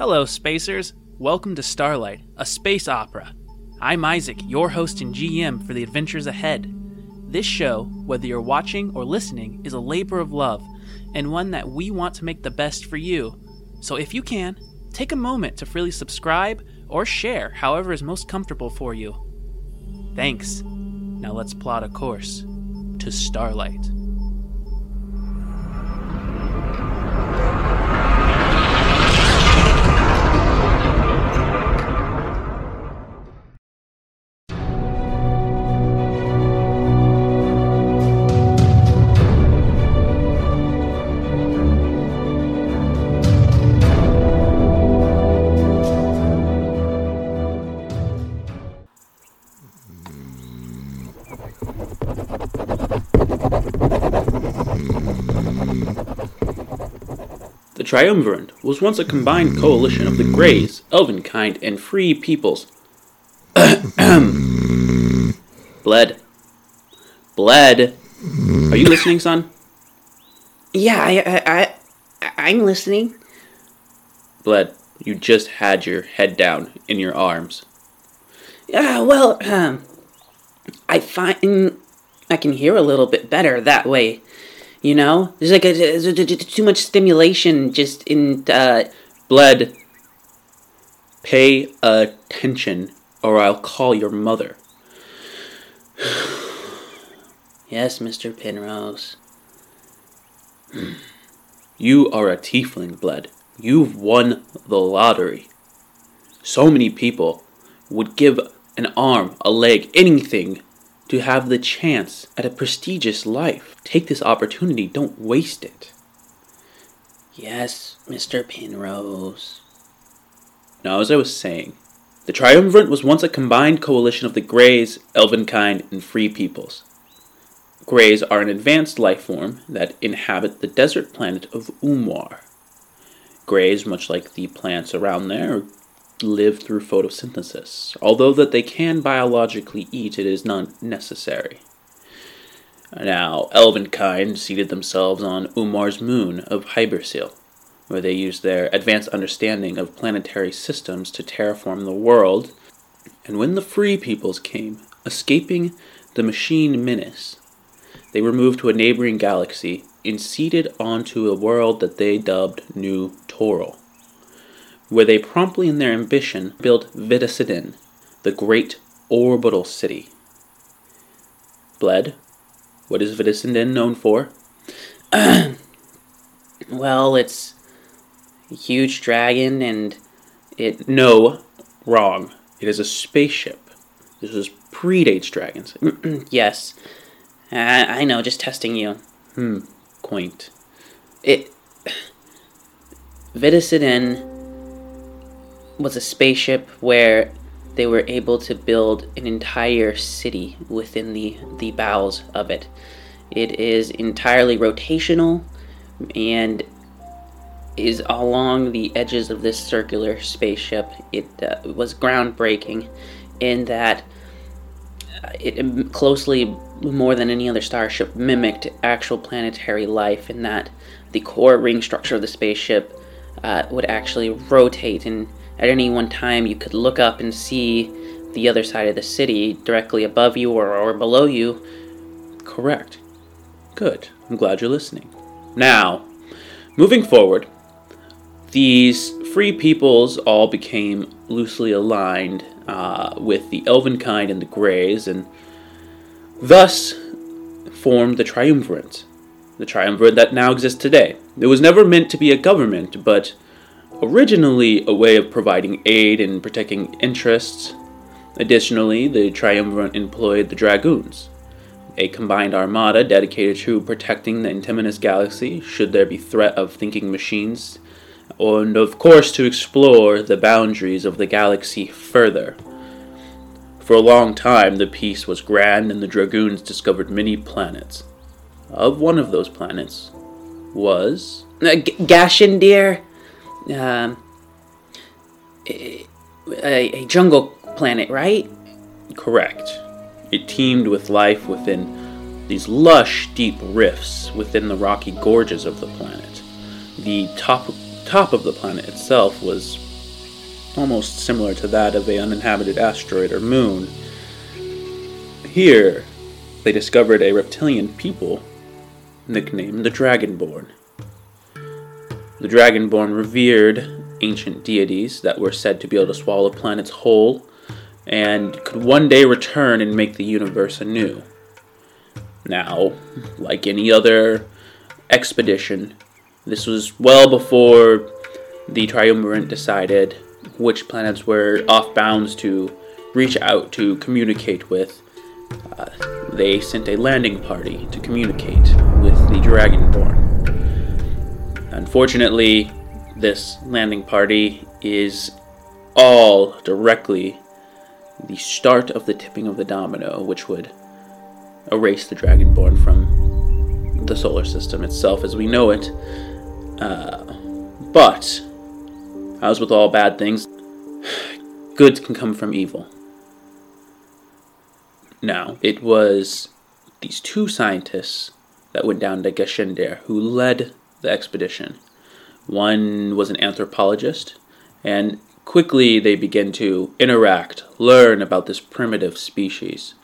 Hello, spacers. Welcome to Starlight, a space opera. I'm Isaac, your host and GM for the adventures ahead. This show, whether you're watching or listening, is a labor of love and one that we want to make the best for you. So if you can, take a moment to freely subscribe or share however is most comfortable for you. Thanks. Now let's plot a course to Starlight. Triumvirate was once a combined coalition of the Greys, Elvenkind, and Free Peoples. Bled. Bled. Are you listening, son? Yeah, I, I, I, I'm listening. Bled, you just had your head down in your arms. Yeah, well, um, I find I can hear a little bit better that way. You know, there's like a, too much stimulation just in. Uh, Bled, pay attention or I'll call your mother. yes, Mister Penrose. You are a tiefling, Blood. You've won the lottery. So many people would give an arm, a leg, anything to have the chance at a prestigious life. Take this opportunity, don't waste it. Yes, Mister Penrose. Now, as I was saying, the Triumvirate was once a combined coalition of the Greys, Elvenkind, and Free Peoples. Greys are an advanced life form that inhabit the desert planet of Umwar. Greys, much like the plants around there, live through photosynthesis. Although that they can biologically eat, it is not necessary. Now, Elvenkind seated themselves on Umar's moon of Hybersil, where they used their advanced understanding of planetary systems to terraform the world. And when the Free Peoples came, escaping the machine menace, they were moved to a neighboring galaxy and seeded onto a world that they dubbed New Toral, where they promptly, in their ambition, built Vitacidin, the great orbital city. Bled, what is Vitacidin known for? Well, it's a huge dragon, and it. No, wrong. It is a spaceship. This is predates dragons. yes, I, I know. Just testing you. Hmm, quaint. It. Vitacidin was a spaceship where they were able to build an entire city within the, the bowels of it. It is entirely rotational and is along the edges of this circular spaceship. It uh, was groundbreaking in that uh, it closely, more than any other starship, mimicked actual planetary life in that the core ring structure of the spaceship uh, would actually rotate, and at any one time you could look up and see the other side of the city directly above you or, or below you. Correct. Good. I'm glad you're listening. Now, moving forward, these free peoples all became loosely aligned uh, with the Elvenkind and the Greys, and thus formed the Triumvirate. The Triumvirate that now exists today. It was never meant to be a government, but originally a way of providing aid and protecting interests. Additionally, the Triumvirate employed the Dragoons, a combined armada dedicated to protecting the Intiminus galaxy should there be threat of thinking machines, and of course to explore the boundaries of the galaxy further. For a long time, the peace was grand, and the Dragoons discovered many planets. Of one of those planets was G- Gashendir, um, a, a jungle planet, right? Correct. It teemed with life within these lush, deep rifts within the rocky gorges of the planet. The top top of the planet itself was almost similar to that of an uninhabited asteroid or moon. Here, they discovered a reptilian people nicknamed the Dragonborn. The Dragonborn revered ancient deities that were said to be able to swallow planets whole and could one day return and make the universe anew. Now, like any other expedition, this was well before the Triumvirate decided which planets were off bounds to reach out to communicate with. Uh, they sent a landing party to communicate with the Dragonborn. Unfortunately, this landing party is all directly the start of the tipping of the domino, which would erase the Dragonborn from the solar system itself as we know it. Uh, but, as with all bad things, good can come from evil. Now, it was these two scientists that went down to Gashendir who led the expedition. One was an anthropologist, and quickly they begin to interact, learn about this primitive species.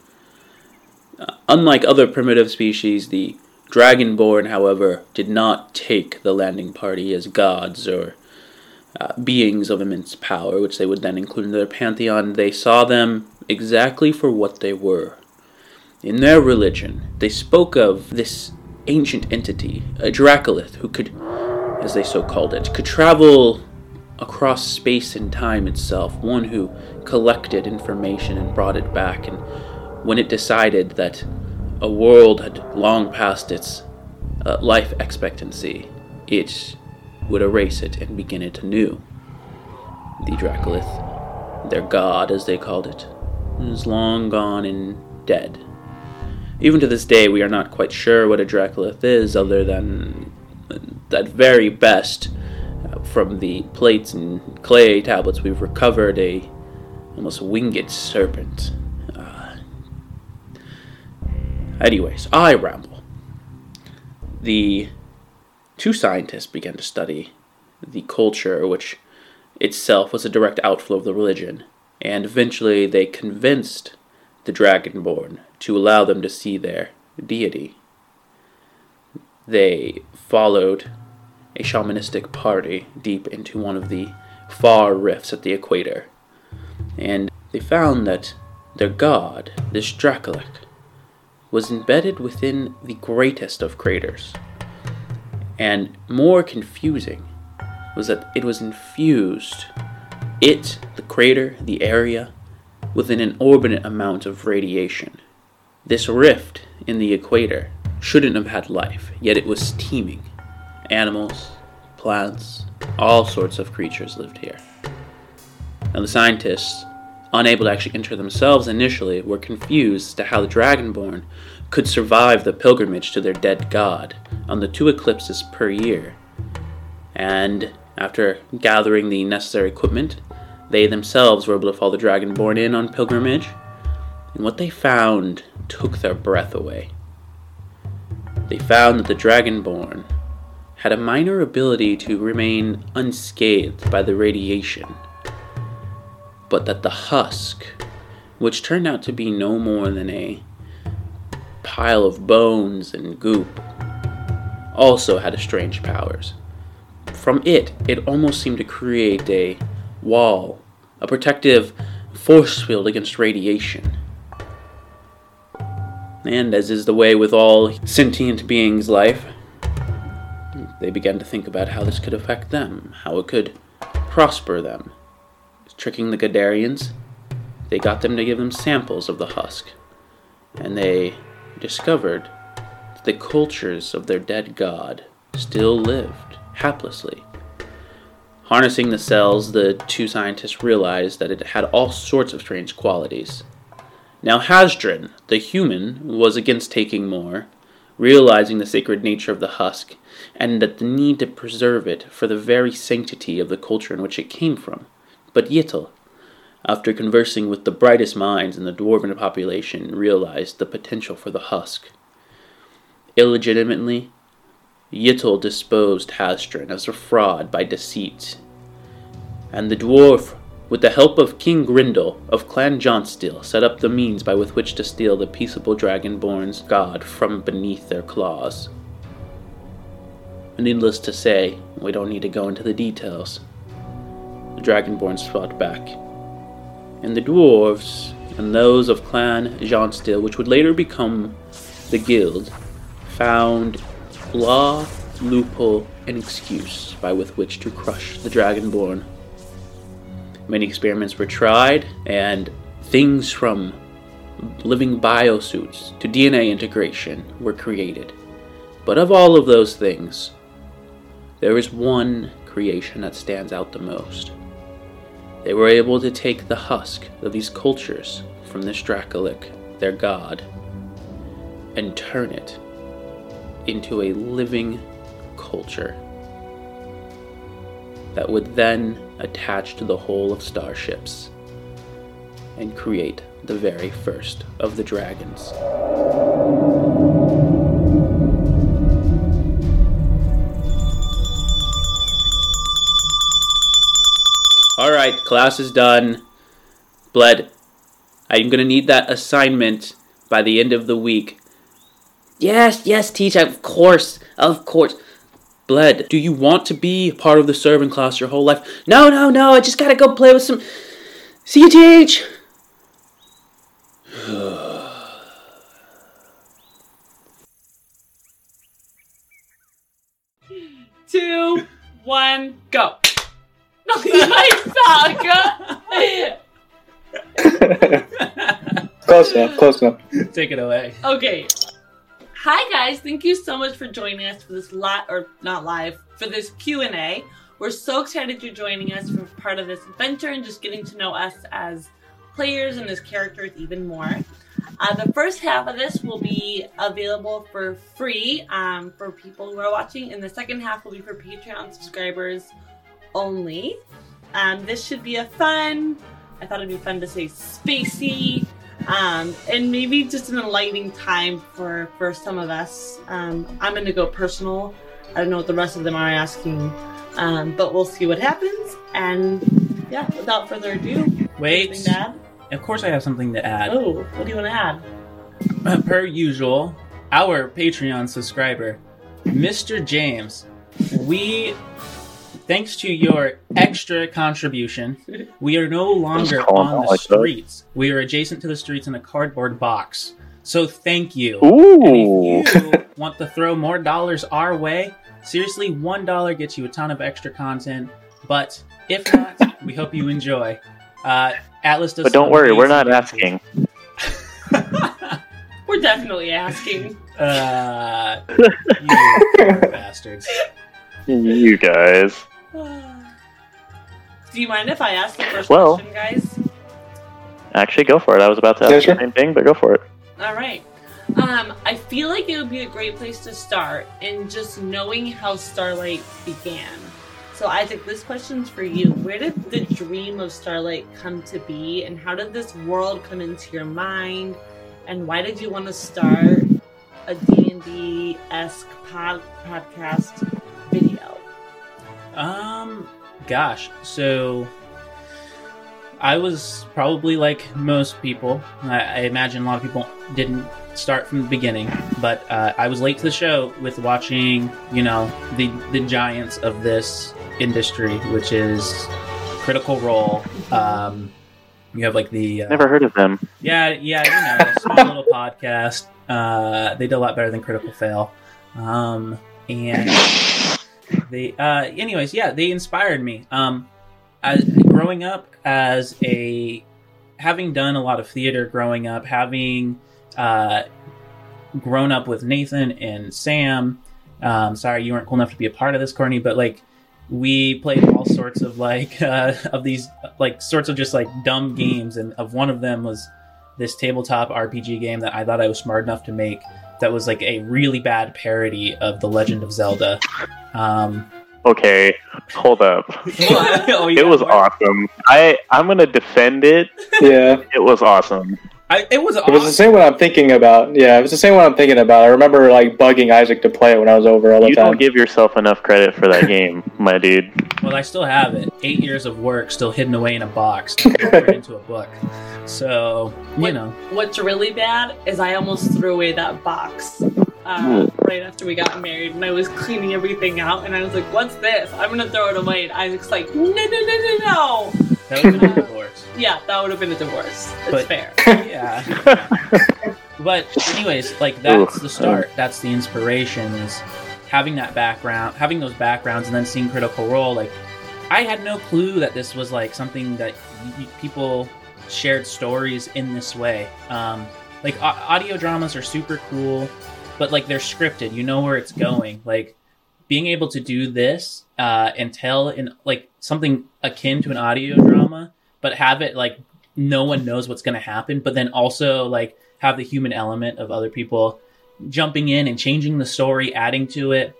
Uh, unlike other primitive species, the Dragonborn, however, did not take the landing party as gods or uh, beings of immense power, which they would then include in their pantheon. They saw them exactly for what they were. In their religion, they spoke of this ancient entity, a Dracolith, who could, as they so called it, could travel across space and time itself, one who collected information and brought it back, and when it decided that a world had long passed its uh, life expectancy, it would erase it and begin it anew. The Dracolith, their god as they called it, is long gone and dead. Even to this day, we are not quite sure what a Dracolith is, other than that very best, uh, from the plates and clay tablets we've recovered, a almost winged serpent. Uh, anyways, I ramble. The two scientists began to study the culture, which itself was a direct outflow of the religion, and eventually they convinced the Dragonborn to allow them to see their deity. They followed a shamanistic party deep into one of the far rifts at the equator, and they found that their god, this Dracolich, was embedded within the greatest of craters. And more confusing was that it was infused, it, the crater, the area, with an inordinate amount of radiation. This rift in the equator shouldn't have had life, yet it was teeming. Animals, plants, all sorts of creatures lived here. Now, the scientists, unable to actually enter themselves initially, were confused as to how the Dragonborn could survive the pilgrimage to their dead god on the two eclipses per year. And after gathering the necessary equipment, they themselves were able to follow the Dragonborn in on pilgrimage, and what they found took their breath away. They found that the Dragonborn had a minor ability to remain unscathed by the radiation, but that the husk, which turned out to be no more than a pile of bones and goop, also had strange powers. From it, it almost seemed to create a wall, a protective force field against radiation. And as is the way with all sentient beings' life, they began to think about how this could affect them, how it could prosper them. Tricking the Gadarians, they got them to give them samples of the husk, and they discovered that the cultures of their dead god still lived haplessly. Harnessing the cells, the two scientists realized that it had all sorts of strange qualities. Now, Hasdrin, the human, was against taking more, realizing the sacred nature of the husk and that the need to preserve it for the very sanctity of the culture in which it came from. But Yittel, after conversing with the brightest minds in the dwarven population, realized the potential for the husk. Illegitimately, Yittel disposed Hasdrin as a fraud by deceit, and the dwarf with the help of King Grindel of Clan Johnsteel, set up the means by with which to steal the peaceable Dragonborn's god from beneath their claws. Needless to say, we don't need to go into the details. The Dragonborns fought back, and the dwarves and those of Clan Johnsteel, which would later become the Guild, found law, loophole, and excuse by with which to crush the Dragonborn. Many experiments were tried, and things from living biosuits to DNA integration were created. But of all of those things, there is one creation that stands out the most. They were able to take the husk of these cultures from this Dracolich, their god, and turn it into a living culture that would then attach to the whole of starships and create the very first of the dragons. Alright, class is done. Bled, I'm gonna need that assignment by the end of the week. Yes, yes, teacher, of course, of course. Bled, do you want to be part of the servant class your whole life? No, no, no, I just gotta go play with some. See you, teach! Two, one, go. I suck. close enough, close enough. Take it away. Okay. Hi guys, thank you so much for joining us for this lot or not live for this Q and A. We're so excited you're joining us for part of this adventure and just getting to know us as players and as characters even more. Uh, the first half of this will be available for free um, for people who are watching, and the second half will be for Patreon subscribers only. Um, this should be a fun. I thought it'd be fun to say spacey, um, and maybe just an enlightening time for for some of us. Um, I'm going to go personal. I don't know what the rest of them are asking, um, but we'll see what happens. And yeah, without further ado, Wait. anything to add? Of course, I have something to add. Oh, what do you want to add? Uh, Per usual, our Patreon subscriber, Mr. James, we, thanks to your extra contribution, we are no longer on the like that. streets. We are adjacent to the streets in a cardboard box. So thank you. Ooh. And if you want to throw more dollars our way, seriously, one dollar gets you a ton of extra content. But if not, we hope you enjoy. Uh, Atlas does. but don't worry, we're not amazing asking. We're definitely asking. Uh, you bastards. You guys. Do you mind if I ask the first Well- question, guys? Actually, go for it. I was about to ask Yeah, the same thing, but go for it. All right. Um, I feel like it would be a great place to start in just knowing how Starlight began. So, Isaac, this question's for you. Where did the dream of Starlight come to be, and how did this world come into your mind? And why did you want to start a D&D esque pod- podcast video? Um, gosh, so I was probably like most people. I, I imagine a lot of people didn't start from the beginning, but uh, I was late to the show with watching, you know, the the giants of this industry, which is Critical Role. Um, you have like the uh, Never heard of them. yeah, yeah, you know, small little podcast. Uh, they did a lot better than Critical Fail. Um, and they, uh, anyways, yeah, they inspired me. Um, as, growing up as a, having done a lot of theater growing up, having, uh, grown up with Nathan and Sam. Um, sorry, you weren't cool enough to be a part of this, Courtney, but like, we played all sorts of like uh, of these like sorts of just like dumb games, and of one of them was this tabletop RPG game that I thought I was smart enough to make. That was like a really bad parody of The Legend of Zelda. Um, Okay, hold up. oh, you It was more? awesome. I I'm gonna defend it. Yeah. It was awesome. I, it was It was the same one I'm thinking about. Yeah, it was the same one I'm thinking about. I remember like bugging Isaac to play it when I was over all the You time. don't give yourself enough credit for that game, my dude. Well, I still have it. Eight years of work still hidden away in a box, into a book. So you What- know, What's really bad is I almost threw away that box uh, right after we got married, and I was cleaning everything out, and I was like, "What's this? I'm gonna throw it away." And Isaac's like, "No, no, no, no, no!" that was a divorce. Yeah, that would have been a divorce. It's But- fair. Yeah. but anyways, like that's Oof. the start. That's the inspiration is having that background, having those backgrounds, and then seeing Critical Role. Like, I had no clue that this was like something that y- y- people shared stories in this way. Um, like au- audio dramas are super cool, but like they're scripted. You know where it's going. Like being able to do this uh, and tell in like something akin to an audio drama, but have it like no one knows what's going to happen, but then also like have the human element of other people jumping in and changing the story, adding to it.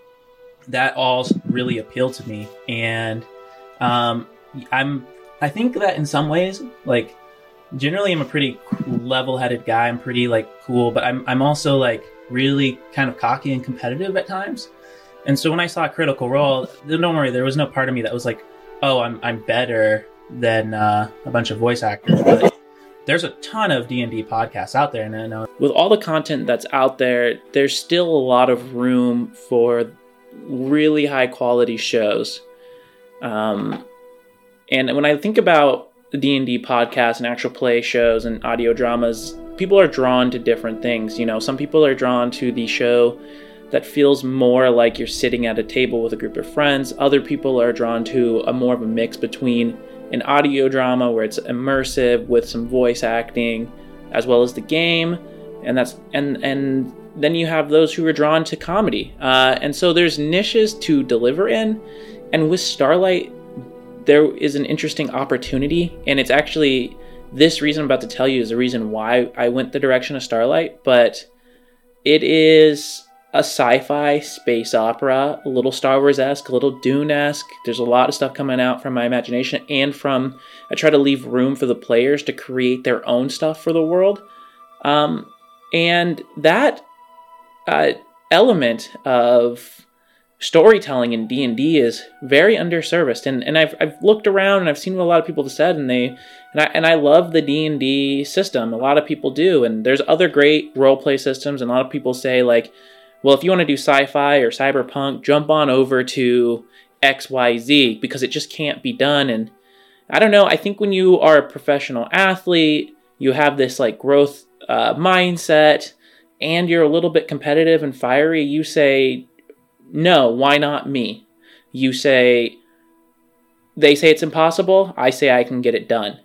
That all really appealed to me, and um, I'm I think that in some ways, like generally, I'm a pretty level-headed guy. I'm pretty like cool, but I'm I'm also like really kind of cocky and competitive at times. And so when I saw Critical Role, don't worry, there was no part of me that was like, "Oh, I'm I'm better than uh, a bunch of voice actors." But there's a ton of D and D podcasts out there, and I know with all the content that's out there, there's still a lot of room for really high quality shows. Um, and when I think about the D and D podcasts and actual play shows and audio dramas, people are drawn to different things. You know, some people are drawn to the show that feels more like you're sitting at a table with a group of friends. Other people are drawn to a more of a mix between an audio drama where it's immersive with some voice acting as well as the game and that's and and then you have those who are drawn to comedy uh, and so there's niches to deliver in and with starlight there is an interesting opportunity and it's actually this reason i'm about to tell you is the reason why i went the direction of starlight but it is a sci-fi space opera a little star wars-esque a little dune-esque. There's a lot of stuff coming out from my imagination and from i try to leave room for the players to create their own stuff for the world. Um, and that uh, element of storytelling in D&D is very underserviced and, and I've, I've looked around and I've seen what a lot of people have said and they and I, and I love the D&D system. A lot of people do and there's other great role play systems and a lot of people say like well if you want to do sci-fi or cyberpunk jump on over to XYZ because it just can't be done and I don't know I think when you are a professional athlete you have this like growth uh, mindset and you're a little bit competitive and fiery, you say, no, why not me? You say, they say it's impossible, I say I can get it done.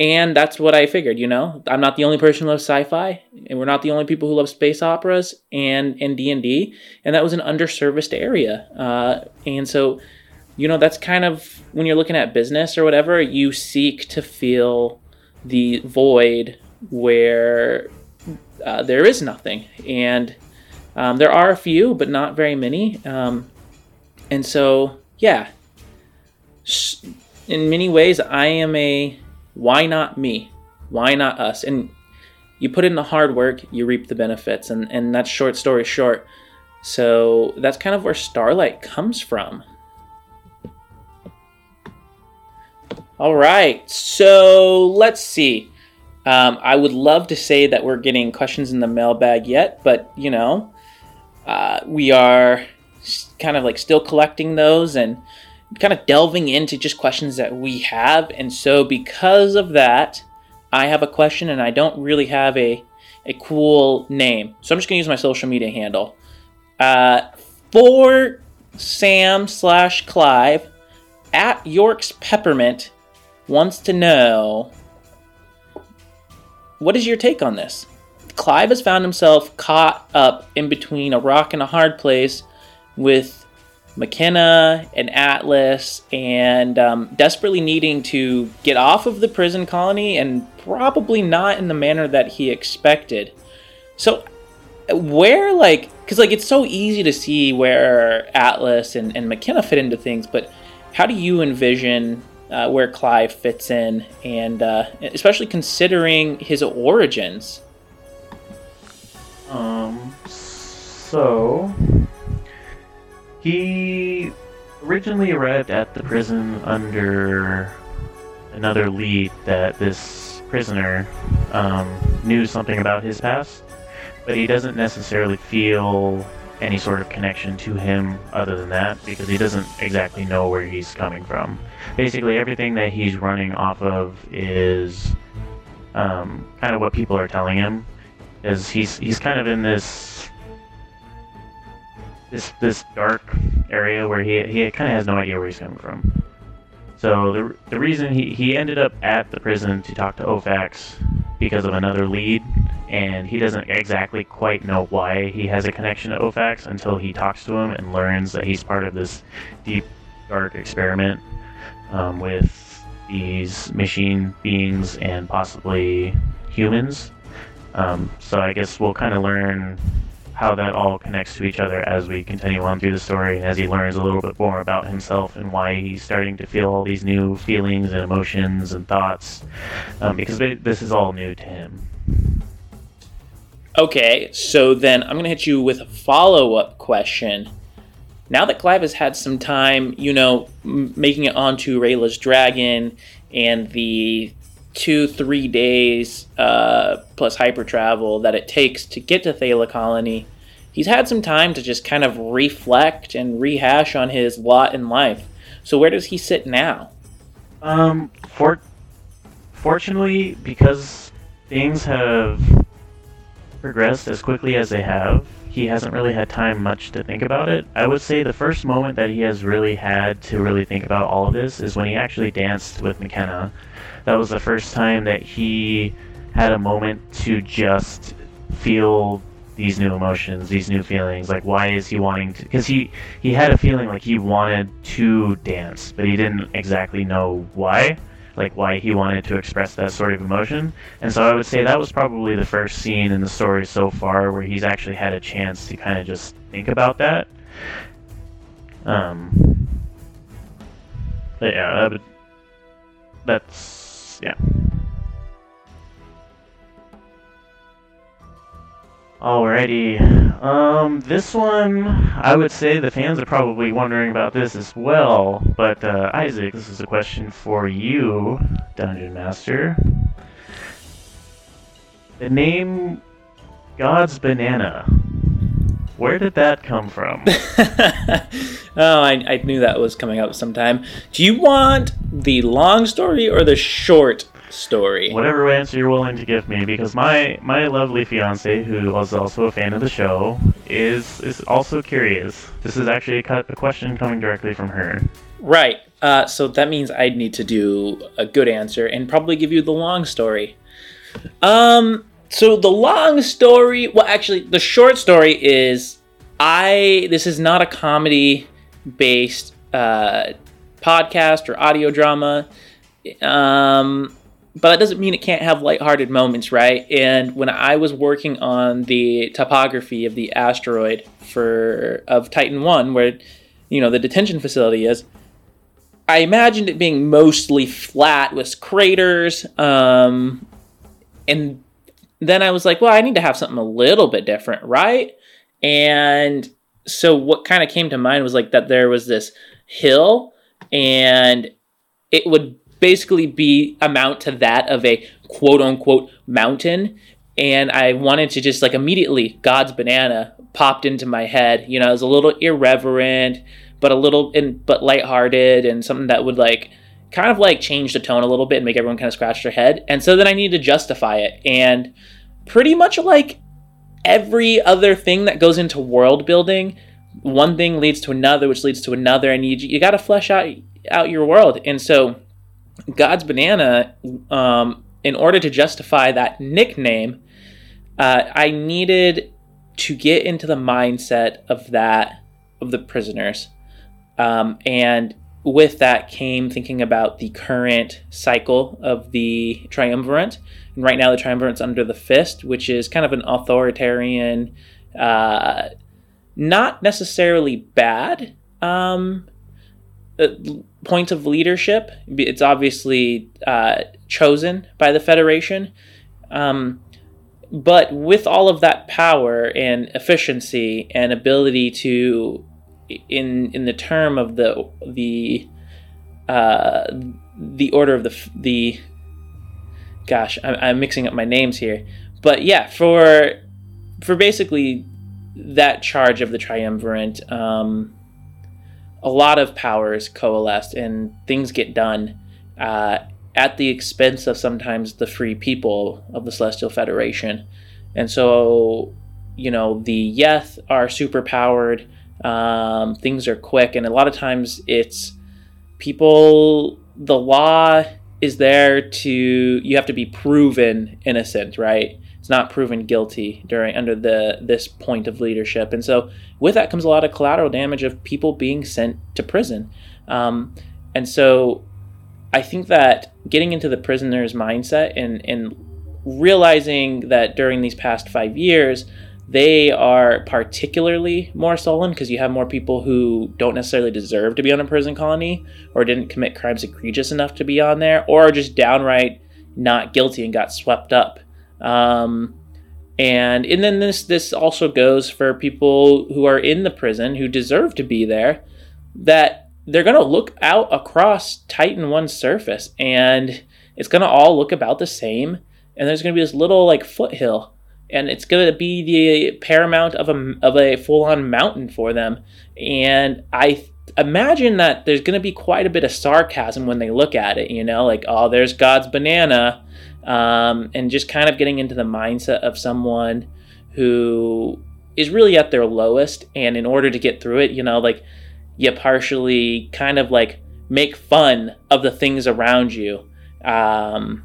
And that's what I figured, you know. I'm not the only person who loves sci-fi, and we're not the only people who love space operas and and D and D, and that was an underserviced area. Uh, and so, you know, that's kind of when you're looking at business or whatever, you seek to fill the void where uh, there is nothing. And um, there are a few, but not very many. Um, and so, yeah, in many ways, I am a why not me? Why not us? And you put in the hard work, you reap the benefits. And, and that's short story short. So that's kind of where Starlight comes from. All right, so let's see. Um, I would love to say that we're getting questions in the mailbag yet, but you know, uh, we are kind of like still collecting those and kind of delving into just questions that we have. And so, because of that, I have a question and I don't really have a, a cool name. So, I'm just going to use my social media handle. Uh, for Sam slash Clive at York's Peppermint wants to know what is your take on this? Clive has found himself caught up in between a rock and a hard place with Makena and Atlas and um, desperately needing to get off of the prison colony and probably not in the manner that he expected. So, where, like, because, like, it's so easy to see where Atlas and, and Makena fit into things, but how do you envision uh, where Clive fits in, and uh, especially considering his origins. Um, so he originally arrived at the prison under another lead that this prisoner um, knew something about his past, but he doesn't necessarily feel any sort of connection to him other than that because he doesn't exactly know where he's coming from. Basically, everything that he's running off of is um, kind of what people are telling him, is he's he's kind of in this this this dark area where he he kind of has no idea where he's coming from. So the the reason he he ended up at the prison to talk to Ofax because of another lead, and he doesn't exactly quite know why he has a connection to Ofax until he talks to him and learns that he's part of this deep dark experiment um, with these machine beings and possibly humans. Um, so I guess we'll kind of learn how that all connects to each other as we continue on through the story and as he learns a little bit more about himself and why he's starting to feel all these new feelings and emotions and thoughts um, because this is all new to him. Okay, so then I'm going to hit you with a follow up question. Now that Clive has had some time, you know, m- making it onto Rayla's Dragon and the two, three days uh, plus hyper travel that it takes to get to Thala Colony, he's had some time to just kind of reflect and rehash on his lot in life. So, where does he sit now? Um, for, fortunately, because things have progressed as quickly as they have, he hasn't really had time much to think about it. I would say the first moment that he has really had to really think about all of this is when he actually danced with Makena. That was the first time that he had a moment to just feel these new emotions, these new feelings. Like, why is he wanting to? Because he he had a feeling like he wanted to dance, but he didn't exactly know why like why he wanted to express that sort of emotion. And so I would say that was probably the first scene in the story so far where he's actually had a chance to kind of just think about that. Um, but yeah, that would, that's yeah. Alrighty. Um, this one, I would say the fans are probably wondering about this as well. But uh, Isaac, this is a question for you, Dungeon Master. The name God's Banana. Where did that come from? oh, I, I knew that was coming up sometime. Do you want the long story or the short story? Whatever answer you're willing to give me, because my my lovely fiance, who was also a fan of the show, is is also curious. This is actually a, a question coming directly from her. Right. Uh, so that means I'd need to do a good answer and probably give you the long story. Um. So the long story, well, actually, the short story is I. This is not a comedy based uh, podcast or audio drama. Um, but that doesn't mean it can't have lighthearted moments, right? And when I was working on the topography of the asteroid for of Titan One, where you know the detention facility is, I imagined it being mostly flat with craters. Um, and then I was like, well, I need to have something a little bit different, right? And so what kind of came to mind was like that there was this hill and it would basically be amount to that of a quote unquote mountain and I wanted to just like immediately God's banana popped into my head. You know, it was a little irreverent, but a little and but lighthearted and something that would like kind of like change the tone a little bit and make everyone kind of scratch their head. And so then I needed to justify it. And pretty much like every other thing that goes into world building, one thing leads to another, which leads to another, and you you got to flesh out out your world. And so, God's banana, um, in order to justify that nickname, uh, I needed to get into the mindset of that of the prisoners, um, and with that came thinking about the current cycle of the triumvirate. And right now, the triumvirate's under the fist, which is kind of an authoritarian, uh, not necessarily bad um, uh, point of leadership. It's obviously uh, chosen by the Federation. Um, but with all of that power and efficiency and ability to, in in the term of the the uh, the order of the the, gosh, I'm, I'm mixing up my names here, but yeah, for for basically that charge of the triumvirate. Um, a lot of powers coalesce and things get done uh, at the expense of sometimes the free people of the Celestial Federation. And so, you know, the Yeth are super powered, um, things are quick, and a lot of times it's people, the law is there to, you have to be proven innocent, right? Not proven guilty during under the this point of leadership, and so with that comes a lot of collateral damage of people being sent to prison. Um, and so I think that getting into the prisoner's mindset and and realizing that during these past five years they are particularly more sullen because you have more people who don't necessarily deserve to be on a prison colony or didn't commit crimes egregious enough to be on there or are just downright not guilty and got swept up um, and and then this this also goes for people who are in the prison who deserve to be there that they're going to look out across Titan 1's surface and it's going to all look about the same and there's going to be this little like foothill and it's going to be the paramount of a of a full-on mountain for them. And I imagine that there's going to be quite a bit of sarcasm when they look at it you know like oh there's God's banana um, and just kind of getting into the mindset of someone who is really at their lowest. And in order to get through it you know like you partially kind of like make fun of the things around you. Um,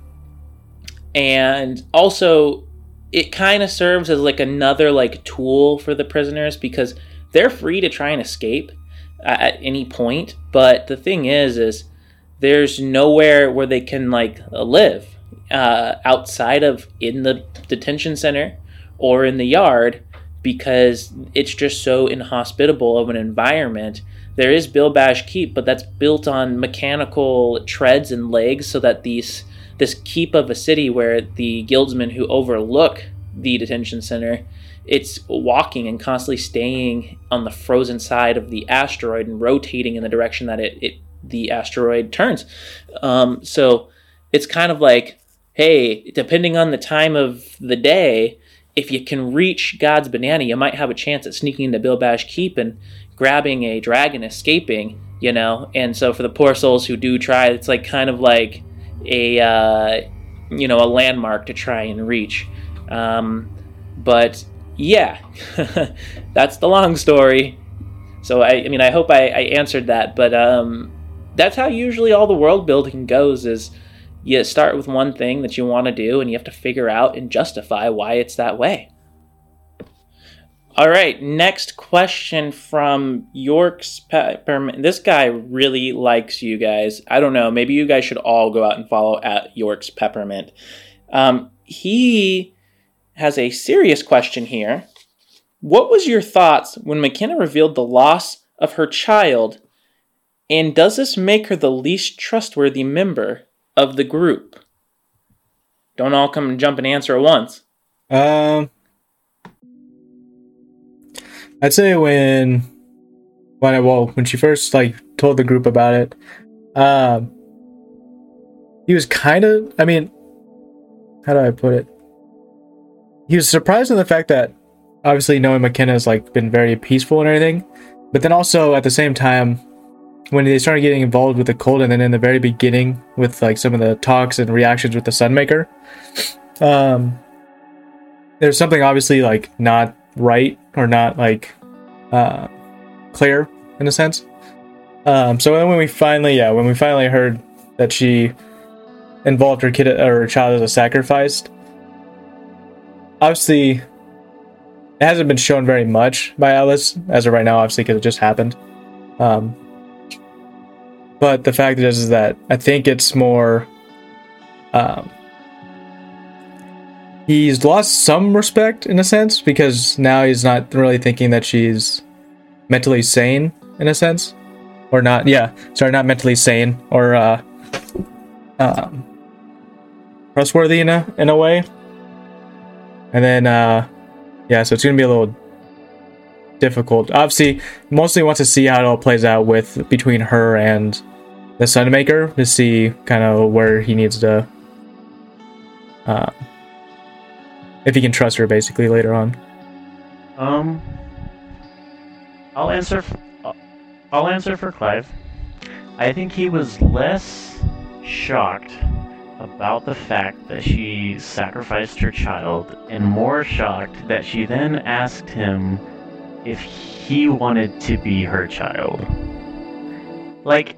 and also it kind of serves as like another like tool for the prisoners because they're free to try and escape uh, at any point. But the thing is is there's nowhere where they can like live uh, outside of in the detention center or in the yard because it's just so inhospitable of an environment. There is Bilbash Keep, but that's built on mechanical treads and legs so that these this keep of a city where the guildsmen who overlook the detention center it's walking and constantly staying on the frozen side of the asteroid and rotating in the direction that it, it the asteroid turns um, so it's kind of like hey, depending on the time of the day, if you can reach God's banana, you might have a chance at sneaking into Bilbash Keep and grabbing a dragon, escaping, you know. And so for the poor souls who do try, it's like kind of like a uh, you know a landmark to try and reach. Um, but yeah, that's the long story. So I, I mean, I hope I, I answered that, but um, that's how usually all the world building goes. Is you start with one thing that you want to do and you have to figure out and justify why it's that way. All right, next question from York's Peppermint. This guy really likes you guys. I don't know, maybe you guys should all go out and follow at York's Peppermint. Um, he has a serious question here. What was your thoughts when Makena revealed the loss of her child? And does this make her the least trustworthy member of the group? Don't all come and jump and answer at once. Um, I'd say when when I well when she first like told the group about it, um, he was kind of. I mean, how do I put it? He was surprised in the fact that obviously knowing Makena has like been very peaceful and everything, but then also at the same time when they started getting involved with the cult and then in the very beginning with like some of the talks and reactions with the sunmaker um there's something obviously like not right or not like uh clear in a sense. Um so then when we finally yeah when we finally heard that she involved her kid or her child as a sacrifice obviously it hasn't been shown very much by Atlas as of right now obviously because it just happened. Um but the fact is, is that I think it's more. Um, he's lost some respect in a sense because now he's not really thinking that she's mentally sane in a sense, or not. Yeah, sorry, not mentally sane or uh, um, trustworthy in a in a way. And then uh, yeah, so it's gonna be a little difficult. Obviously, mostly wants to see how it all plays out with between her and the Sunmaker to see kind of where he needs to, uh, if he can trust her basically later on. Um, I'll answer. f- I'll answer for Clive. I think he was less shocked about the fact that she sacrificed her child, and more shocked that she then asked him if he wanted to be her child. Like,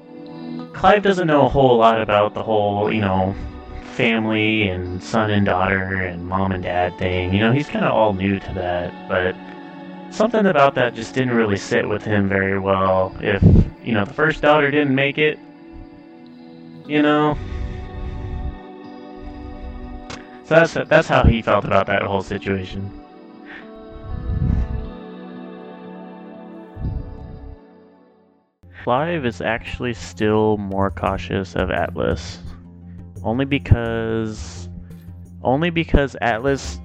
Clive doesn't know a whole lot about the whole, you know, family and son and daughter and mom and dad thing. You know, he's kind of all new to that, but something about that just didn't really sit with him very well. If, you know, the first daughter didn't make it, you know. So that's that's how he felt about that whole situation. Clive is actually still more cautious of Atlas. Only because only because Atlas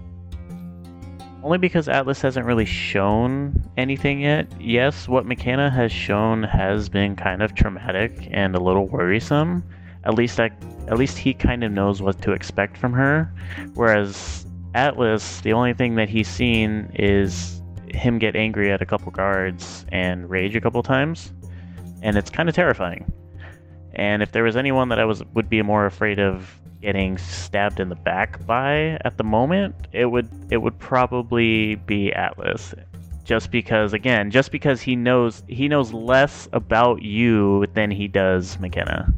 only because Atlas hasn't really shown anything yet. Yes, what Makena has shown has been kind of traumatic and a little worrisome. At least I, at least he kind of knows what to expect from her. Whereas Atlas, the only thing that he's seen is him get angry at a couple guards and rage a couple times, and it's kind of terrifying. And if there was anyone that I was would be more afraid of getting stabbed in the back by at the moment, it would it would probably be Atlas. Just because again, just because he knows he knows less about you than he does Makena.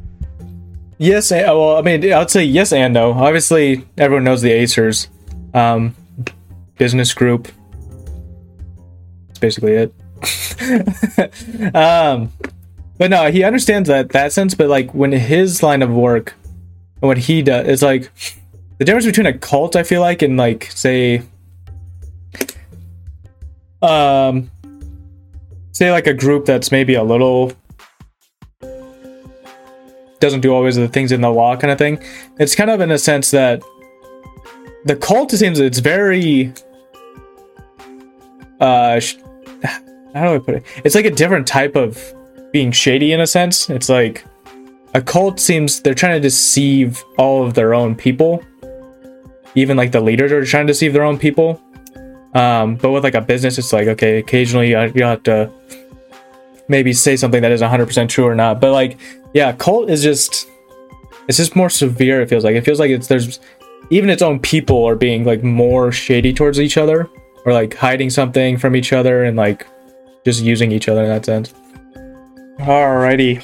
Yes, well, I mean, I'd say yes and no. Obviously, everyone knows the Acers um, business group. That's basically it. um, but no, he understands that that sense. But like when his line of work, and what he does, it's like the difference between a cult. I feel like and like say, um, say like a group that's maybe a little doesn't do always the things in the law kind of thing. It's kind of in a sense that the cult seems it's very uh how do I put it? It's like a different type of being shady in a sense. It's like a cult seems they're trying to deceive all of their own people. Even like the leaders are trying to deceive their own people. Um, but with like a business, it's like okay, occasionally uh, you have to maybe say something that is 100% true or not. But like, yeah, cult is just it's just more severe. It feels like it feels like it's there's even its own people are being like more shady towards each other or like hiding something from each other and like just using each other in that sense. Alrighty.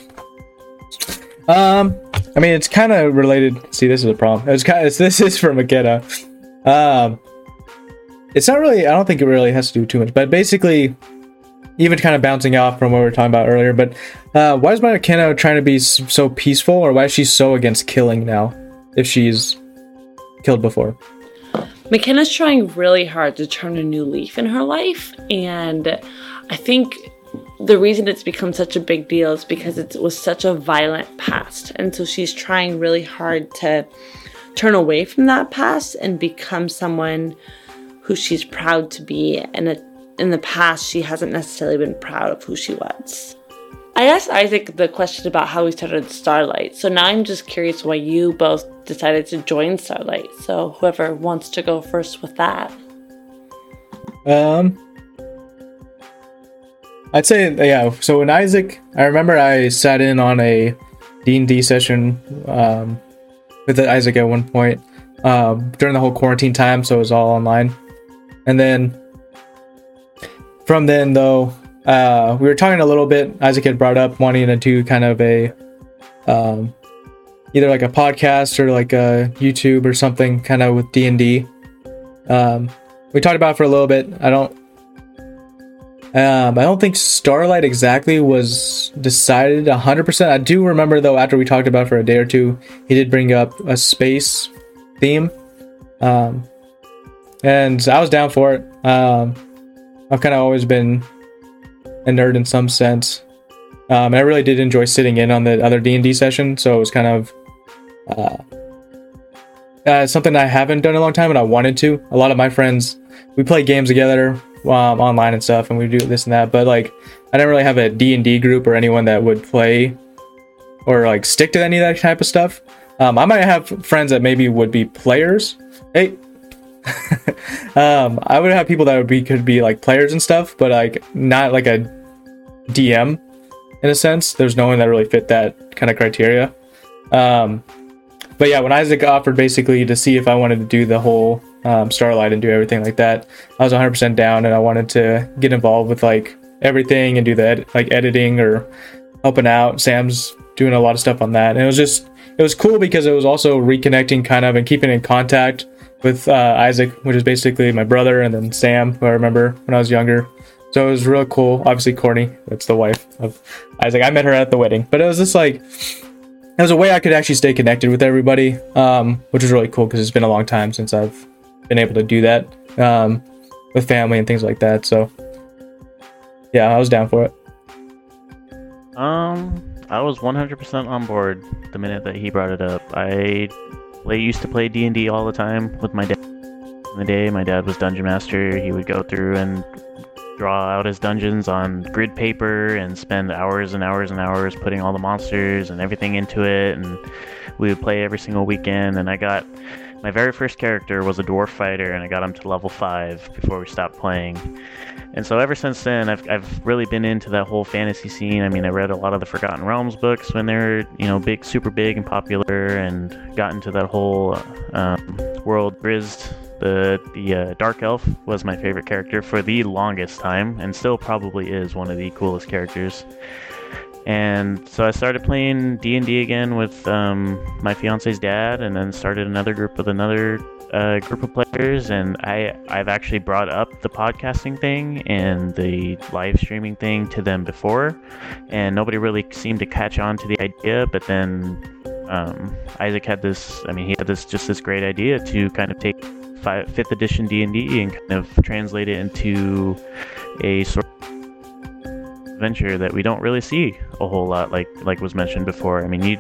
Um, I mean, it's kind of related. See, this is a problem. It's kind of this is for Makena. Um, it's not really. I don't think it really has to do too much, but basically, even kind of bouncing off from what we were talking about earlier. But uh, why is Makena trying to be so peaceful, or why is she so against killing now? If she's killed before. Makena's trying really hard to turn a new leaf in her life, and I think the reason it's become such a big deal is because it was such a violent past, and so she's trying really hard to turn away from that past and become someone who she's proud to be. And in the past, she hasn't necessarily been proud of who she was. I asked Isaac the question about how we started Starlight, so now I'm just curious why you both decided to join Starlight. So whoever wants to go first with that. Um, I'd say yeah. So when Isaac, I remember I sat in on a D and D session um, with Isaac at one point um, during the whole quarantine time, so it was all online. And then from then, though, uh, we were talking a little bit. Isaac had brought up wanting to do kind of a um, either like a podcast or like a YouTube or something, kind of with D and D. Um, we talked about for a little bit. I don't um, I don't think Starlight exactly was decided 100%. I do remember, though, after we talked about for a day or two, he did bring up a space theme. Um, and I was down for it. Um, I've kind of always been a nerd in some sense. Um, and I really did enjoy sitting in on the other D and D session, so it was kind of uh, uh, something I haven't done in a long time, and I wanted to. A lot of my friends, we play games together um, online and stuff, and we do this and that. But like, I didn't really have a D and D group or anyone that would play or like stick to any of that type of stuff. Um, I might have friends that maybe would be players. Hey, um, I would have people that would be could be like players and stuff, but like not like a DM in a sense. There's no one that really fit that kind of criteria. Um, but yeah, when Isaac offered basically to see if I wanted to do the whole um, Starlight and do everything like that, I was 100% down, and I wanted to get involved with like everything and do the ed- like editing or helping out. Sam's doing a lot of stuff on that, and it was just it was cool because it was also reconnecting kind of and keeping in contact with uh, Isaac, which is basically my brother, and then Sam, who I remember when I was younger. So it was real cool. Obviously, Courtney, that's the wife of Isaac. I met her at the wedding, but it was just like it was a way I could actually stay connected with everybody, um, which was really cool because it's been a long time since I've been able to do that um, with family and things like that. So, yeah, I was down for it. Um, I was 100% on board the minute that he brought it up. I used to play D&D all the time with my dad. In the day, my dad was dungeon master. He would go through and draw out his dungeons on grid paper and spend hours and hours and hours putting all the monsters and everything into it and we would play every single weekend and I got my very first character was a dwarf fighter and I got him to level 5 before we stopped playing. And so ever since then I've I've really been into that whole fantasy scene. I mean, I read a lot of the Forgotten Realms books when they were, you know, big super big and popular and got into that whole um, world Drizzt the the uh, dark elf was my favorite character for the longest time, and still probably is one of the coolest characters. And so I started playing D and D again with um, my fiance's dad, and then started another group with another uh, group of players. And I I've actually brought up the podcasting thing and the live streaming thing to them before, and nobody really seemed to catch on to the idea. But then um, Isaac had this. I mean, he had this just this great idea to kind of take fifth edition D&D and kind of translate it into a sort of adventure that we don't really see a whole lot like like was mentioned before. I mean, you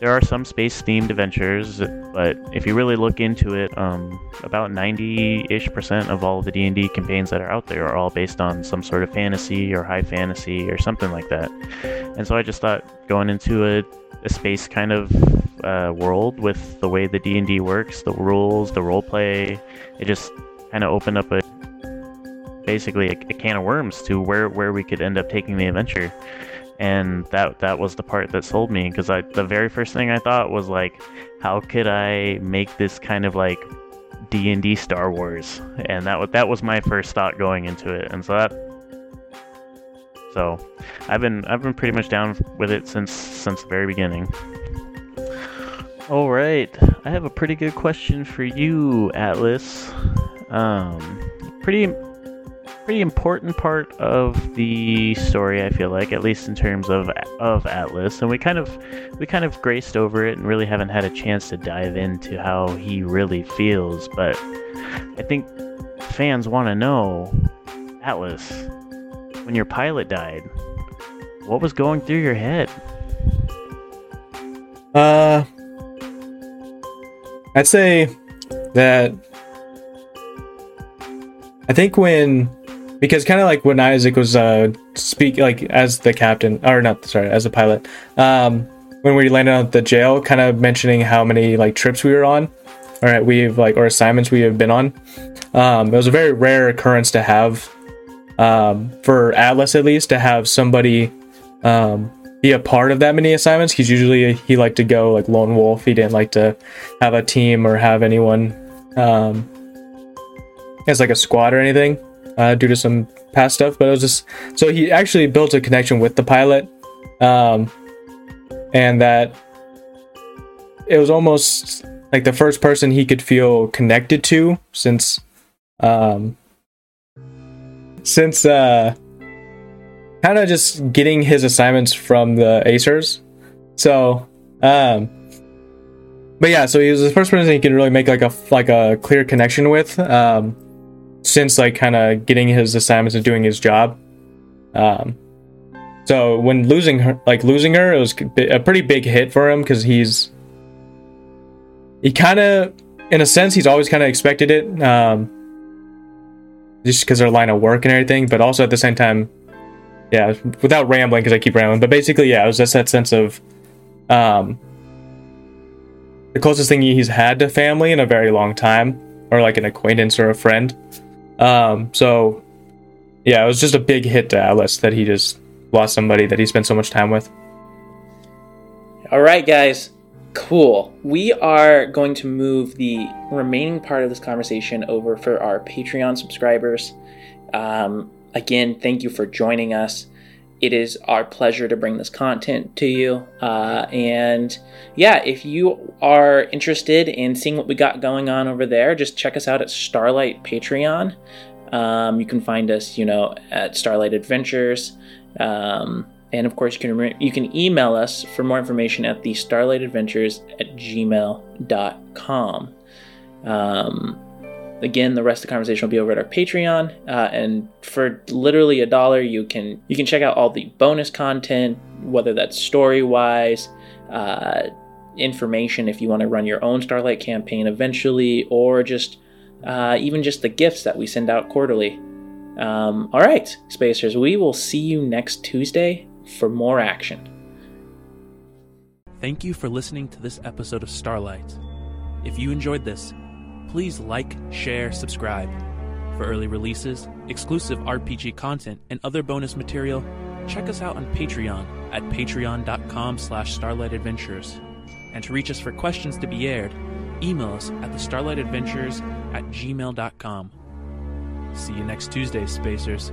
there are some space themed adventures, but if you really look into it, um, about 90-ish percent of all the D&D campaigns that are out there are all based on some sort of fantasy or high fantasy or something like that. And so I just thought going into a, a space kind of uh, world with the way the D and D works, the rules, the role play. It just kind of opened up a basically a, a, can of worms to where where we could end up taking the adventure. And that that was the part that sold me because I the very first thing I thought was like, how could I make this kind of like D and D Star Wars? And that was that was my first thought going into it. And so that so I've been I've been pretty much down with it since since the very beginning. All right, I have a pretty good question for you, Atlas. Um, pretty, pretty important part of the story. I feel like, at least in terms of of Atlas, and we kind of we kind of graced over it and really haven't had a chance to dive into how he really feels. But I think fans want to know, Atlas, when your pilot died, what was going through your head? Uh, I'd say that I think when because kind of like when Isaac was uh speak like as the captain or not sorry as a pilot um when we landed at the jail kind of mentioning how many like trips we were on all right we've like or assignments we have been on um it was a very rare occurrence to have um for Atlas at least to have somebody um be a part of that many assignments. He's usually he liked to go like lone wolf. He didn't like to have a team or have anyone um, as like a squad or anything uh, due to some past stuff. But it was just so he actually built a connection with the pilot, um, and that it was almost like the first person he could feel connected to since um, since uh kind of just getting his assignments from the Acers. So, um, but yeah, so he was the first person he could really make like a like a clear connection with, um, since like kind of getting his assignments and doing his job. Um, So when losing her, like losing her, it was a pretty big hit for him because he's he kind of, in a sense, he's always kind of expected it, um, just because their line of work and everything. But also at the same time, yeah, without rambling because I keep rambling. But basically, yeah, it was just that sense of, um, the closest thing he's had to family in a very long time, or like an acquaintance or a friend. Um, so yeah, it was just a big hit to Atlas that he just lost somebody that he spent so much time with. All right, guys. Cool. We are going to move the remaining part of this conversation over for our Patreon subscribers. Um, again, thank you for joining us. It is our pleasure to bring this content to you. Uh, and yeah, if you are interested in seeing what we got going on over there, just check us out at Starlight Patreon. Um, you can find us, you know, at Starlight Adventures. Um, and of course, you can you can email us for more information at the Starlight Adventures at gmail.com. Um, again, the rest of the conversation will be over at our Patreon, uh, and for literally a dollar, you can you can check out all the bonus content, whether that's story wise, uh, information if you want to run your own Starlight campaign eventually, or just uh, even just the gifts that we send out quarterly. Um, all right, Spacers, we will see you next Tuesday for more action. Thank you for listening to this episode of Starlight. If you enjoyed this, please like, share, subscribe. For early releases, exclusive RPG content, and other bonus material, check us out on Patreon at patreon.com slash starlightadventures. And to reach us for questions to be aired, email us at the starlightadventures at gmail.com. See you next Tuesday, Spacers.